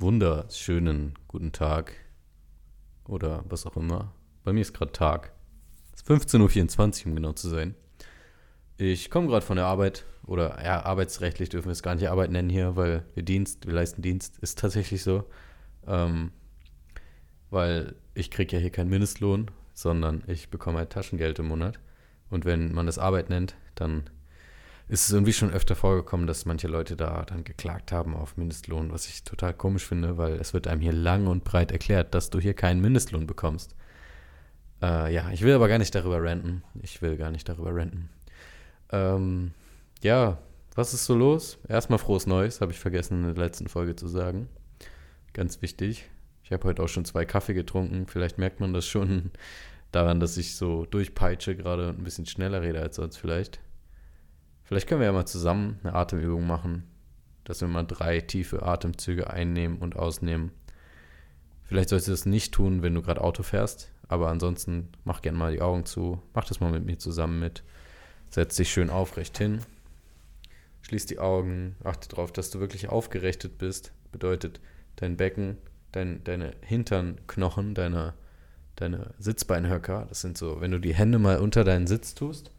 wunderschönen guten Tag oder was auch immer. Bei mir ist gerade Tag. Es ist 15.24 Uhr, um genau zu sein. Ich komme gerade von der Arbeit oder ja, arbeitsrechtlich dürfen wir es gar nicht Arbeit nennen hier, weil wir Dienst, wir leisten Dienst, ist tatsächlich so. Ähm, weil ich kriege ja hier keinen Mindestlohn, sondern ich bekomme halt Taschengeld im Monat. Und wenn man das Arbeit nennt, dann ist es irgendwie schon öfter vorgekommen, dass manche Leute da dann geklagt haben auf Mindestlohn, was ich total komisch finde, weil es wird einem hier lang und breit erklärt, dass du hier keinen Mindestlohn bekommst. Äh, ja, ich will aber gar nicht darüber ranten. Ich will gar nicht darüber ranten. Ähm, ja, was ist so los? Erstmal frohes Neues, habe ich vergessen in der letzten Folge zu sagen. Ganz wichtig. Ich habe heute auch schon zwei Kaffee getrunken. Vielleicht merkt man das schon daran, dass ich so durchpeitsche gerade und ein bisschen schneller rede als sonst vielleicht. Vielleicht können wir ja mal zusammen eine Atemübung machen, dass wir mal drei tiefe Atemzüge einnehmen und ausnehmen. Vielleicht sollst du das nicht tun, wenn du gerade Auto fährst, aber ansonsten mach gerne mal die Augen zu, mach das mal mit mir zusammen mit. Setz dich schön aufrecht hin, schließ die Augen, achte darauf, dass du wirklich aufgerichtet bist. Bedeutet, dein Becken, dein, deine Hinternknochen, deine, deine Sitzbeinhöcker, das sind so, wenn du die Hände mal unter deinen Sitz tust,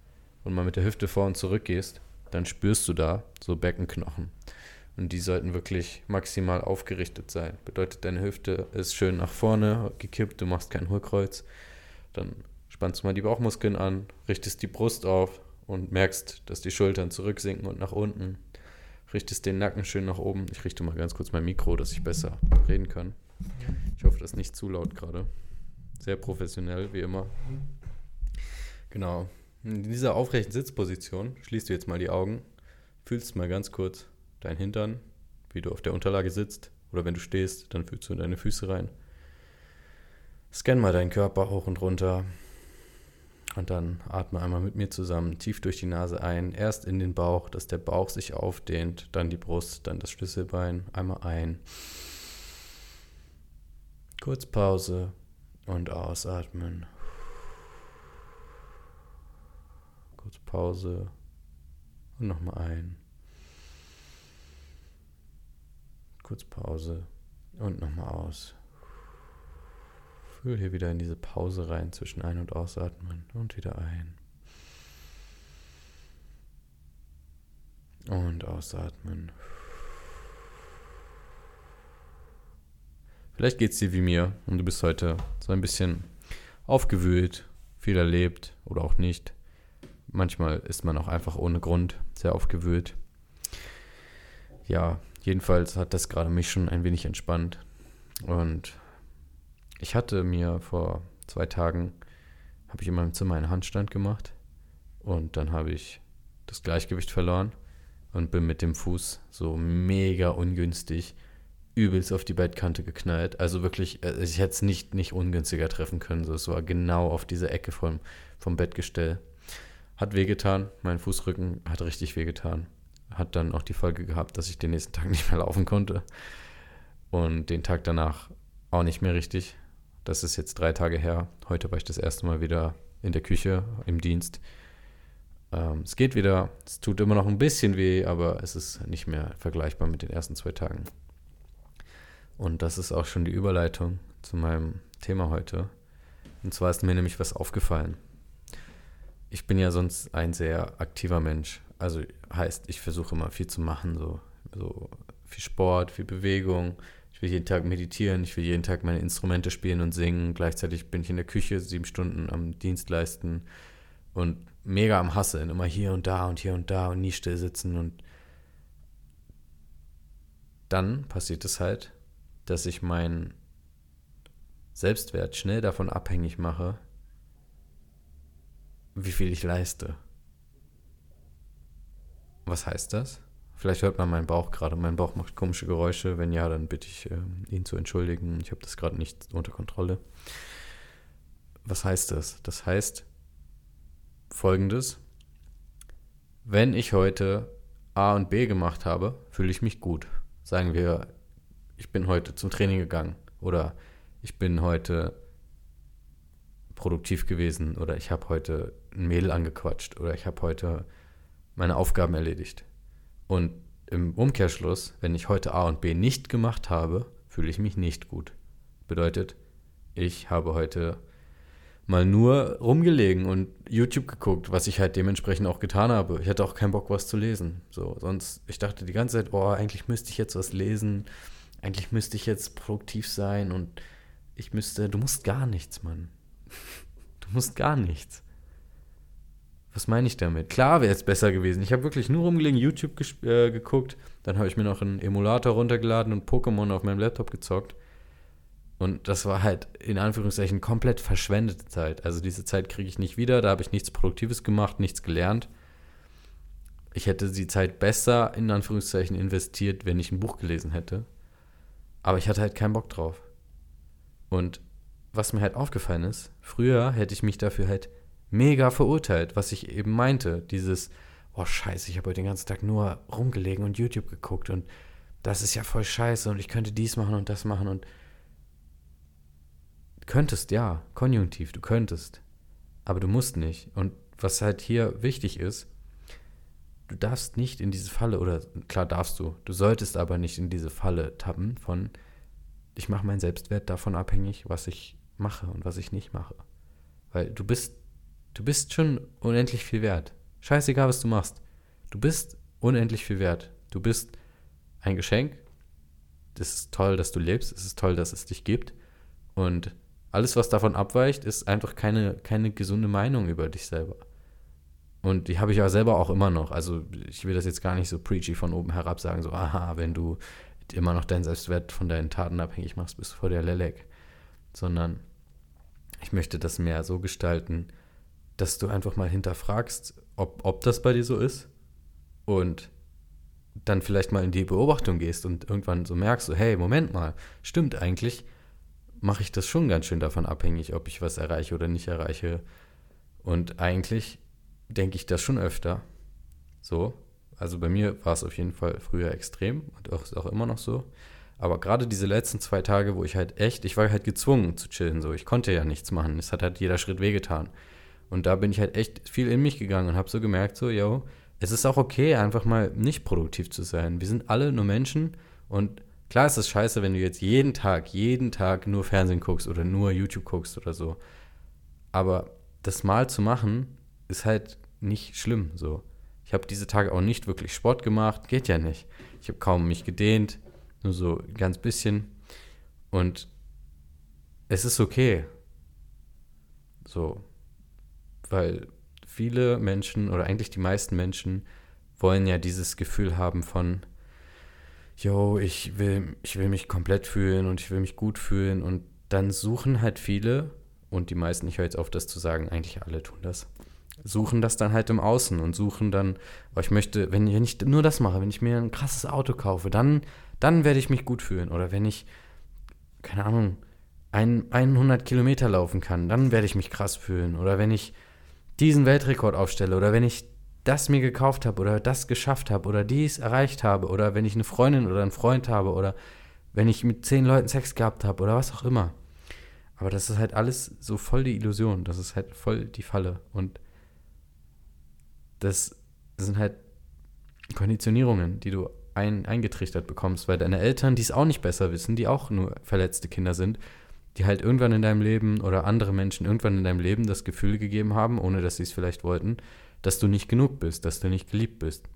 und mal mit der Hüfte vor und zurück gehst, dann spürst du da so Beckenknochen. Und die sollten wirklich maximal aufgerichtet sein. Bedeutet, deine Hüfte ist schön nach vorne gekippt, du machst kein Hohlkreuz. Dann spannst du mal die Bauchmuskeln an, richtest die Brust auf und merkst, dass die Schultern zurücksinken und nach unten. Richtest den Nacken schön nach oben. Ich richte mal ganz kurz mein Mikro, dass ich besser reden kann. Ich hoffe, das ist nicht zu laut gerade. Sehr professionell, wie immer. Genau. In dieser aufrechten Sitzposition schließt du jetzt mal die Augen, fühlst mal ganz kurz dein Hintern, wie du auf der Unterlage sitzt. Oder wenn du stehst, dann fühlst du in deine Füße rein. Scan mal deinen Körper hoch und runter. Und dann atme einmal mit mir zusammen tief durch die Nase ein. Erst in den Bauch, dass der Bauch sich aufdehnt. Dann die Brust, dann das Schlüsselbein. Einmal ein. Kurz Pause und ausatmen. Kurz Pause und nochmal ein. Kurz Pause und nochmal aus. Fühl hier wieder in diese Pause rein zwischen Ein- und Ausatmen und wieder ein. Und ausatmen. Vielleicht geht es dir wie mir und du bist heute so ein bisschen aufgewühlt, viel erlebt oder auch nicht. Manchmal ist man auch einfach ohne Grund sehr aufgewühlt. Ja, jedenfalls hat das gerade mich schon ein wenig entspannt. Und ich hatte mir vor zwei Tagen, habe ich in meinem Zimmer einen Handstand gemacht und dann habe ich das Gleichgewicht verloren und bin mit dem Fuß so mega ungünstig übelst auf die Bettkante geknallt. Also wirklich, äh, ich hätte es nicht, nicht ungünstiger treffen können. So, es war genau auf diese Ecke vom, vom Bettgestell. Hat wehgetan, mein Fußrücken hat richtig wehgetan. Hat dann auch die Folge gehabt, dass ich den nächsten Tag nicht mehr laufen konnte. Und den Tag danach auch nicht mehr richtig. Das ist jetzt drei Tage her. Heute war ich das erste Mal wieder in der Küche im Dienst. Ähm, es geht wieder. Es tut immer noch ein bisschen weh, aber es ist nicht mehr vergleichbar mit den ersten zwei Tagen. Und das ist auch schon die Überleitung zu meinem Thema heute. Und zwar ist mir nämlich was aufgefallen ich bin ja sonst ein sehr aktiver Mensch. Also heißt, ich versuche immer viel zu machen, so, so viel Sport, viel Bewegung. Ich will jeden Tag meditieren, ich will jeden Tag meine Instrumente spielen und singen. Gleichzeitig bin ich in der Küche sieben Stunden am Dienst leisten und mega am Hasseln, immer hier und da und hier und da und nie still sitzen. Und dann passiert es halt, dass ich meinen Selbstwert schnell davon abhängig mache, wie viel ich leiste. Was heißt das? Vielleicht hört man meinen Bauch gerade. Mein Bauch macht komische Geräusche. Wenn ja, dann bitte ich, äh, ihn zu entschuldigen. Ich habe das gerade nicht unter Kontrolle. Was heißt das? Das heißt folgendes. Wenn ich heute A und B gemacht habe, fühle ich mich gut. Sagen wir, ich bin heute zum Training gegangen oder ich bin heute produktiv gewesen oder ich habe heute ein Mädel angequatscht oder ich habe heute meine Aufgaben erledigt. Und im Umkehrschluss, wenn ich heute A und B nicht gemacht habe, fühle ich mich nicht gut. Bedeutet, ich habe heute mal nur rumgelegen und YouTube geguckt, was ich halt dementsprechend auch getan habe. Ich hatte auch keinen Bock, was zu lesen. So, sonst, ich dachte die ganze Zeit, oh, eigentlich müsste ich jetzt was lesen, eigentlich müsste ich jetzt produktiv sein und ich müsste, du musst gar nichts, Mann. Du musst gar nichts. Was meine ich damit? Klar wäre es besser gewesen. Ich habe wirklich nur rumgelegen, YouTube äh, geguckt, dann habe ich mir noch einen Emulator runtergeladen und Pokémon auf meinem Laptop gezockt. Und das war halt in Anführungszeichen komplett verschwendete Zeit. Also diese Zeit kriege ich nicht wieder, da habe ich nichts Produktives gemacht, nichts gelernt. Ich hätte die Zeit besser in Anführungszeichen investiert, wenn ich ein Buch gelesen hätte. Aber ich hatte halt keinen Bock drauf. Und was mir halt aufgefallen ist, früher hätte ich mich dafür halt mega verurteilt, was ich eben meinte. Dieses, oh scheiße, ich habe heute den ganzen Tag nur rumgelegen und YouTube geguckt und das ist ja voll scheiße und ich könnte dies machen und das machen und Könntest, ja, konjunktiv, du könntest. Aber du musst nicht. Und was halt hier wichtig ist, du darfst nicht in diese Falle, oder klar darfst du, du solltest aber nicht in diese Falle tappen von, ich mache meinen Selbstwert davon abhängig, was ich mache und was ich nicht mache. Weil du bist, du bist schon unendlich viel wert. Scheißegal, was du machst. Du bist unendlich viel wert. Du bist ein Geschenk. Es ist toll, dass du lebst. Es ist toll, dass es dich gibt. Und alles, was davon abweicht, ist einfach keine, keine gesunde Meinung über dich selber. Und die habe ich ja selber auch immer noch. Also ich will das jetzt gar nicht so preachy von oben herab sagen, so, aha, wenn du immer noch deinen Selbstwert von deinen Taten abhängig machst, bist du vor der Lelek. Sondern ich möchte das mehr so gestalten, dass du einfach mal hinterfragst, ob, ob das bei dir so ist und dann vielleicht mal in die Beobachtung gehst und irgendwann so merkst, so, hey, Moment mal, stimmt eigentlich, mache ich das schon ganz schön davon abhängig, ob ich was erreiche oder nicht erreiche. Und eigentlich denke ich das schon öfter. So. Also bei mir war es auf jeden Fall früher extrem und auch, ist auch immer noch so. Aber gerade diese letzten zwei Tage, wo ich halt echt, ich war halt gezwungen zu chillen, so. Ich konnte ja nichts machen. Es hat halt jeder Schritt wehgetan. Und da bin ich halt echt viel in mich gegangen und habe so gemerkt, so, yo, es ist auch okay, einfach mal nicht produktiv zu sein. Wir sind alle nur Menschen und Klar ist es scheiße, wenn du jetzt jeden Tag, jeden Tag nur Fernsehen guckst oder nur YouTube guckst oder so. Aber das mal zu machen, ist halt nicht schlimm so. Ich habe diese Tage auch nicht wirklich Sport gemacht, geht ja nicht. Ich habe kaum mich gedehnt, nur so ganz bisschen. Und es ist okay. So. Weil viele Menschen oder eigentlich die meisten Menschen wollen ja dieses Gefühl haben von, yo, ich will, ich will mich komplett fühlen und ich will mich gut fühlen. Und dann suchen halt viele, und die meisten, ich höre jetzt auf, das zu sagen, eigentlich alle tun das, suchen das dann halt im Außen und suchen dann, oh, ich möchte, wenn, wenn ich nur das mache, wenn ich mir ein krasses Auto kaufe, dann, dann werde ich mich gut fühlen. Oder wenn ich, keine Ahnung, ein, 100 Kilometer laufen kann, dann werde ich mich krass fühlen. Oder wenn ich diesen Weltrekord aufstelle oder wenn ich das mir gekauft habe oder das geschafft habe oder dies erreicht habe oder wenn ich eine Freundin oder einen Freund habe oder wenn ich mit zehn Leuten Sex gehabt habe oder was auch immer. Aber das ist halt alles so voll die Illusion, das ist halt voll die Falle und das sind halt Konditionierungen, die du ein, eingetrichtert bekommst, weil deine Eltern, die es auch nicht besser wissen, die auch nur verletzte Kinder sind, die halt irgendwann in deinem Leben oder andere Menschen irgendwann in deinem Leben das Gefühl gegeben haben, ohne dass sie es vielleicht wollten, dass du nicht genug bist, dass du nicht geliebt bist.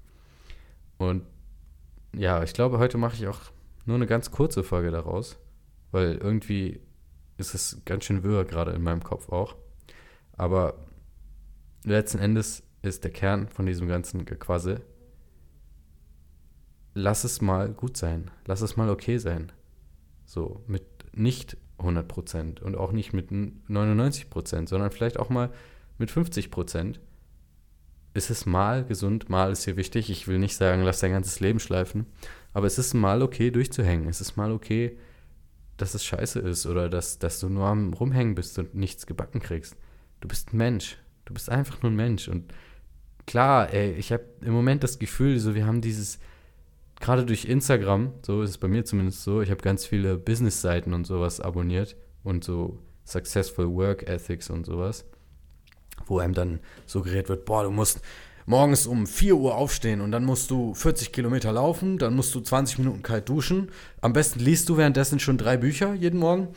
Und ja, ich glaube, heute mache ich auch nur eine ganz kurze Folge daraus, weil irgendwie ist es ganz schön wirr gerade in meinem Kopf auch. Aber letzten Endes ist der Kern von diesem ganzen Gequassel, lass es mal gut sein, lass es mal okay sein. So, mit nicht 100% und auch nicht mit 99%, sondern vielleicht auch mal mit 50% ist es mal gesund, mal ist hier wichtig. Ich will nicht sagen, lass dein ganzes Leben schleifen. Aber es ist mal okay, durchzuhängen. Es ist mal okay, dass es scheiße ist oder dass, dass du nur am Rumhängen bist und nichts gebacken kriegst. Du bist ein Mensch. Du bist einfach nur ein Mensch. Und klar, ey, ich habe im Moment das Gefühl, so wir haben dieses, gerade durch Instagram, so ist es bei mir zumindest so, ich habe ganz viele Business-Seiten und sowas abonniert und so Successful Work Ethics und sowas wo einem dann suggeriert wird, boah, du musst morgens um 4 Uhr aufstehen und dann musst du 40 Kilometer laufen, dann musst du 20 Minuten kalt duschen. Am besten liest du währenddessen schon drei Bücher jeden Morgen.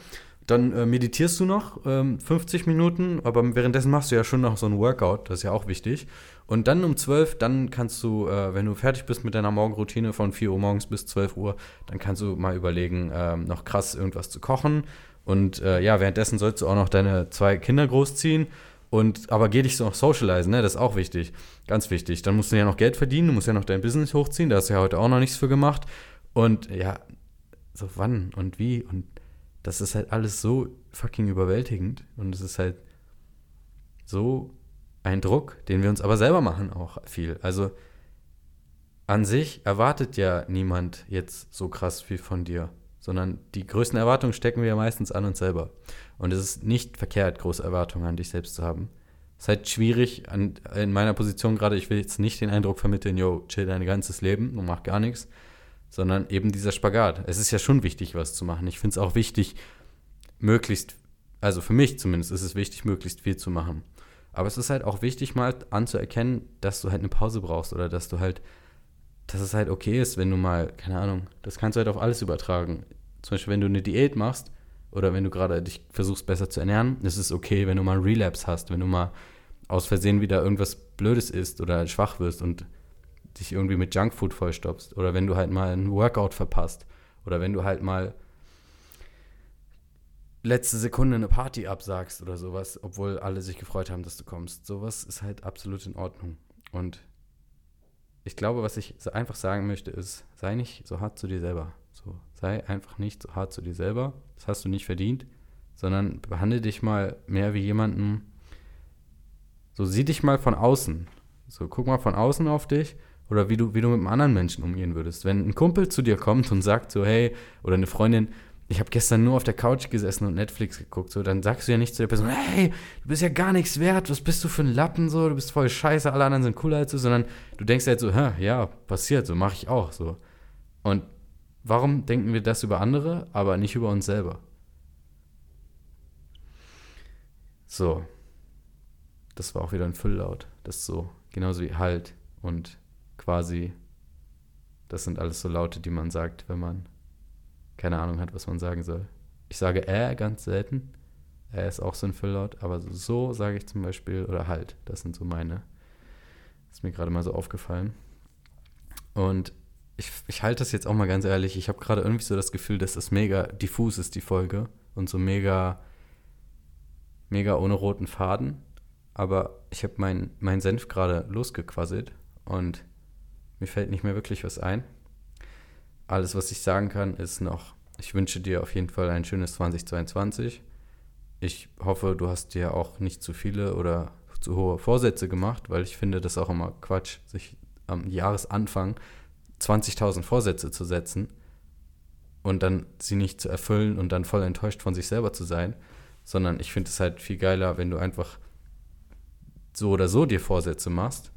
Dann äh, meditierst du noch ähm, 50 Minuten, aber währenddessen machst du ja schon noch so ein Workout, das ist ja auch wichtig. Und dann um 12, dann kannst du, äh, wenn du fertig bist mit deiner Morgenroutine von 4 Uhr morgens bis 12 Uhr, dann kannst du mal überlegen, äh, noch krass irgendwas zu kochen. Und äh, ja, währenddessen sollst du auch noch deine zwei Kinder großziehen. Und, aber geh dich so noch socialisen, ne? Das ist auch wichtig. Ganz wichtig. Dann musst du ja noch Geld verdienen, du musst ja noch dein Business hochziehen, da hast du ja heute auch noch nichts für gemacht. Und ja, so wann und wie und das ist halt alles so fucking überwältigend und es ist halt so ein Druck, den wir uns aber selber machen auch viel. Also an sich erwartet ja niemand jetzt so krass viel von dir, sondern die größten Erwartungen stecken wir ja meistens an uns selber. Und es ist nicht verkehrt, große Erwartungen an dich selbst zu haben. Es ist halt schwierig, an, in meiner Position gerade, ich will jetzt nicht den Eindruck vermitteln, yo, chill dein ganzes Leben und mach gar nichts, sondern eben dieser Spagat. Es ist ja schon wichtig, was zu machen. Ich finde es auch wichtig, möglichst, also für mich zumindest ist es wichtig, möglichst viel zu machen. Aber es ist halt auch wichtig, mal anzuerkennen, dass du halt eine Pause brauchst oder dass du halt, dass es halt okay ist, wenn du mal, keine Ahnung, das kannst du halt auf alles übertragen. Zum Beispiel, wenn du eine Diät machst oder wenn du gerade dich versuchst, besser zu ernähren, ist es okay, wenn du mal einen Relapse hast, wenn du mal aus Versehen wieder irgendwas Blödes isst oder schwach wirst und dich irgendwie mit Junkfood vollstopfst oder wenn du halt mal einen Workout verpasst oder wenn du halt mal letzte Sekunde eine Party absagst oder sowas, obwohl alle sich gefreut haben, dass du kommst. Sowas ist halt absolut in Ordnung. Und ich glaube, was ich einfach sagen möchte, ist, sei nicht so hart zu dir selber. So, sei einfach nicht so hart zu dir selber. Das hast du nicht verdient, sondern behandle dich mal mehr wie jemanden. So, sieh dich mal von außen. So, guck mal von außen auf dich oder wie du, wie du mit einem anderen Menschen umgehen würdest. Wenn ein Kumpel zu dir kommt und sagt so, hey, oder eine Freundin, ich habe gestern nur auf der Couch gesessen und Netflix geguckt, so, dann sagst du ja nicht zu der Person, hey, du bist ja gar nichts wert, was bist du für ein Lappen, so, du bist voll scheiße, alle anderen sind cooler als du, sondern du denkst halt so, Hä, ja, passiert, so mache ich auch, so. Und warum denken wir das über andere, aber nicht über uns selber? So. Das war auch wieder ein Fülllaut. Das so, genauso wie Halt und quasi, das sind alles so Laute, die man sagt, wenn man keine Ahnung hat, was man sagen soll. Ich sage äh ganz selten. Er ist auch so ein Fülllaut, aber so sage ich zum Beispiel, oder halt, das sind so meine. Ist mir gerade mal so aufgefallen. Und ich, ich halte das jetzt auch mal ganz ehrlich. Ich habe gerade irgendwie so das Gefühl, dass es mega diffus ist, die Folge. Und so mega, mega ohne roten Faden. Aber ich habe meinen mein Senf gerade losgequasselt und mir fällt nicht mehr wirklich was ein alles, was ich sagen kann, ist noch, ich wünsche dir auf jeden Fall ein schönes 2022. Ich hoffe, du hast dir auch nicht zu viele oder zu hohe Vorsätze gemacht, weil ich finde das auch immer Quatsch, sich am Jahresanfang 20.000 Vorsätze zu setzen und dann sie nicht zu erfüllen und dann voll enttäuscht von sich selber zu sein, sondern ich finde es halt viel geiler, wenn du einfach so oder so dir Vorsätze machst,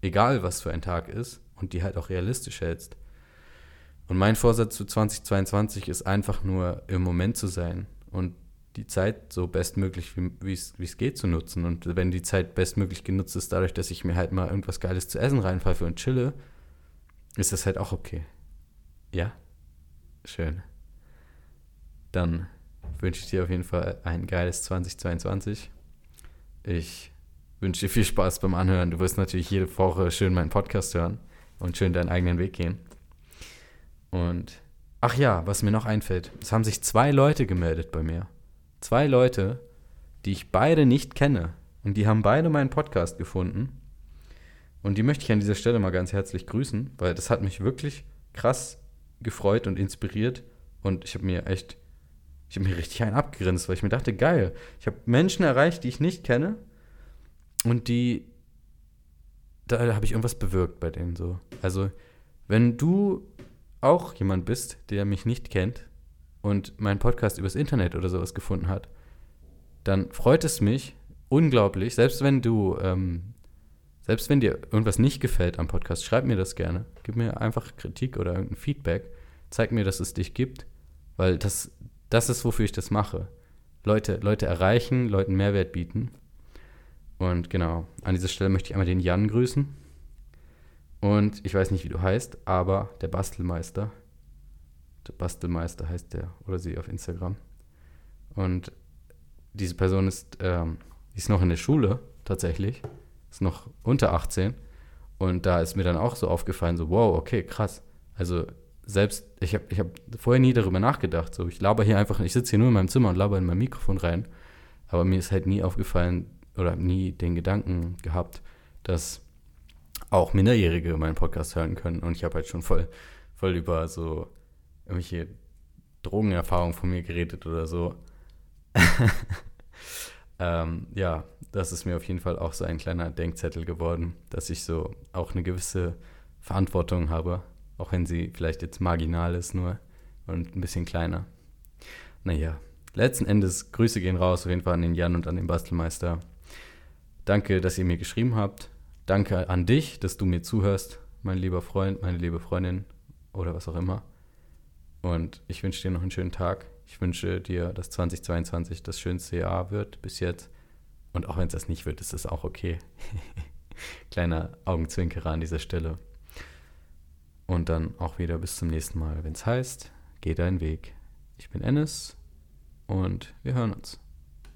egal was für ein Tag ist und die halt auch realistisch hältst. Und mein Vorsatz zu 2022 ist einfach nur im Moment zu sein und die Zeit so bestmöglich wie es geht zu nutzen. Und wenn die Zeit bestmöglich genutzt ist, dadurch, dass ich mir halt mal irgendwas Geiles zu essen reinpfeife und chille, ist das halt auch okay. Ja? Schön. Dann wünsche ich dir auf jeden Fall ein geiles 2022. Ich wünsche dir viel Spaß beim Anhören. Du wirst natürlich jede Woche schön meinen Podcast hören und schön deinen eigenen Weg gehen. Und ach ja, was mir noch einfällt, es haben sich zwei Leute gemeldet bei mir. Zwei Leute, die ich beide nicht kenne. Und die haben beide meinen Podcast gefunden. Und die möchte ich an dieser Stelle mal ganz herzlich grüßen, weil das hat mich wirklich krass gefreut und inspiriert. Und ich habe mir echt, ich habe mir richtig einen abgegrinst, weil ich mir dachte, geil, ich habe Menschen erreicht, die ich nicht kenne. Und die, da habe ich irgendwas bewirkt bei denen so. Also, wenn du auch jemand bist, der mich nicht kennt und meinen Podcast übers Internet oder sowas gefunden hat, dann freut es mich unglaublich, selbst wenn du, ähm, selbst wenn dir irgendwas nicht gefällt am Podcast, schreib mir das gerne. Gib mir einfach Kritik oder irgendein Feedback. Zeig mir, dass es dich gibt, weil das, das ist, wofür ich das mache. Leute, Leute erreichen, Leuten Mehrwert bieten. Und genau, an dieser Stelle möchte ich einmal den Jan grüßen. Und ich weiß nicht, wie du heißt, aber der Bastelmeister. Der Bastelmeister heißt der oder sie auf Instagram. Und diese Person ist, ähm, ist noch in der Schule tatsächlich, ist noch unter 18. Und da ist mir dann auch so aufgefallen, so, wow, okay, krass. Also selbst, ich habe ich hab vorher nie darüber nachgedacht. So, ich laber hier einfach, ich sitze hier nur in meinem Zimmer und laber in mein Mikrofon rein. Aber mir ist halt nie aufgefallen oder nie den Gedanken gehabt, dass auch Minderjährige meinen Podcast hören können. Und ich habe halt schon voll, voll über so irgendwelche Drogenerfahrungen von mir geredet oder so. ähm, ja, das ist mir auf jeden Fall auch so ein kleiner Denkzettel geworden, dass ich so auch eine gewisse Verantwortung habe, auch wenn sie vielleicht jetzt marginal ist nur und ein bisschen kleiner. Naja, letzten Endes Grüße gehen raus auf jeden Fall an den Jan und an den Bastelmeister. Danke, dass ihr mir geschrieben habt. Danke an dich, dass du mir zuhörst, mein lieber Freund, meine liebe Freundin oder was auch immer. Und ich wünsche dir noch einen schönen Tag. Ich wünsche dir, dass 2022 das schönste Jahr wird bis jetzt. Und auch wenn es das nicht wird, ist es auch okay. Kleiner Augenzwinkerer an dieser Stelle. Und dann auch wieder bis zum nächsten Mal, wenn es heißt, geh deinen Weg. Ich bin Ennis und wir hören uns.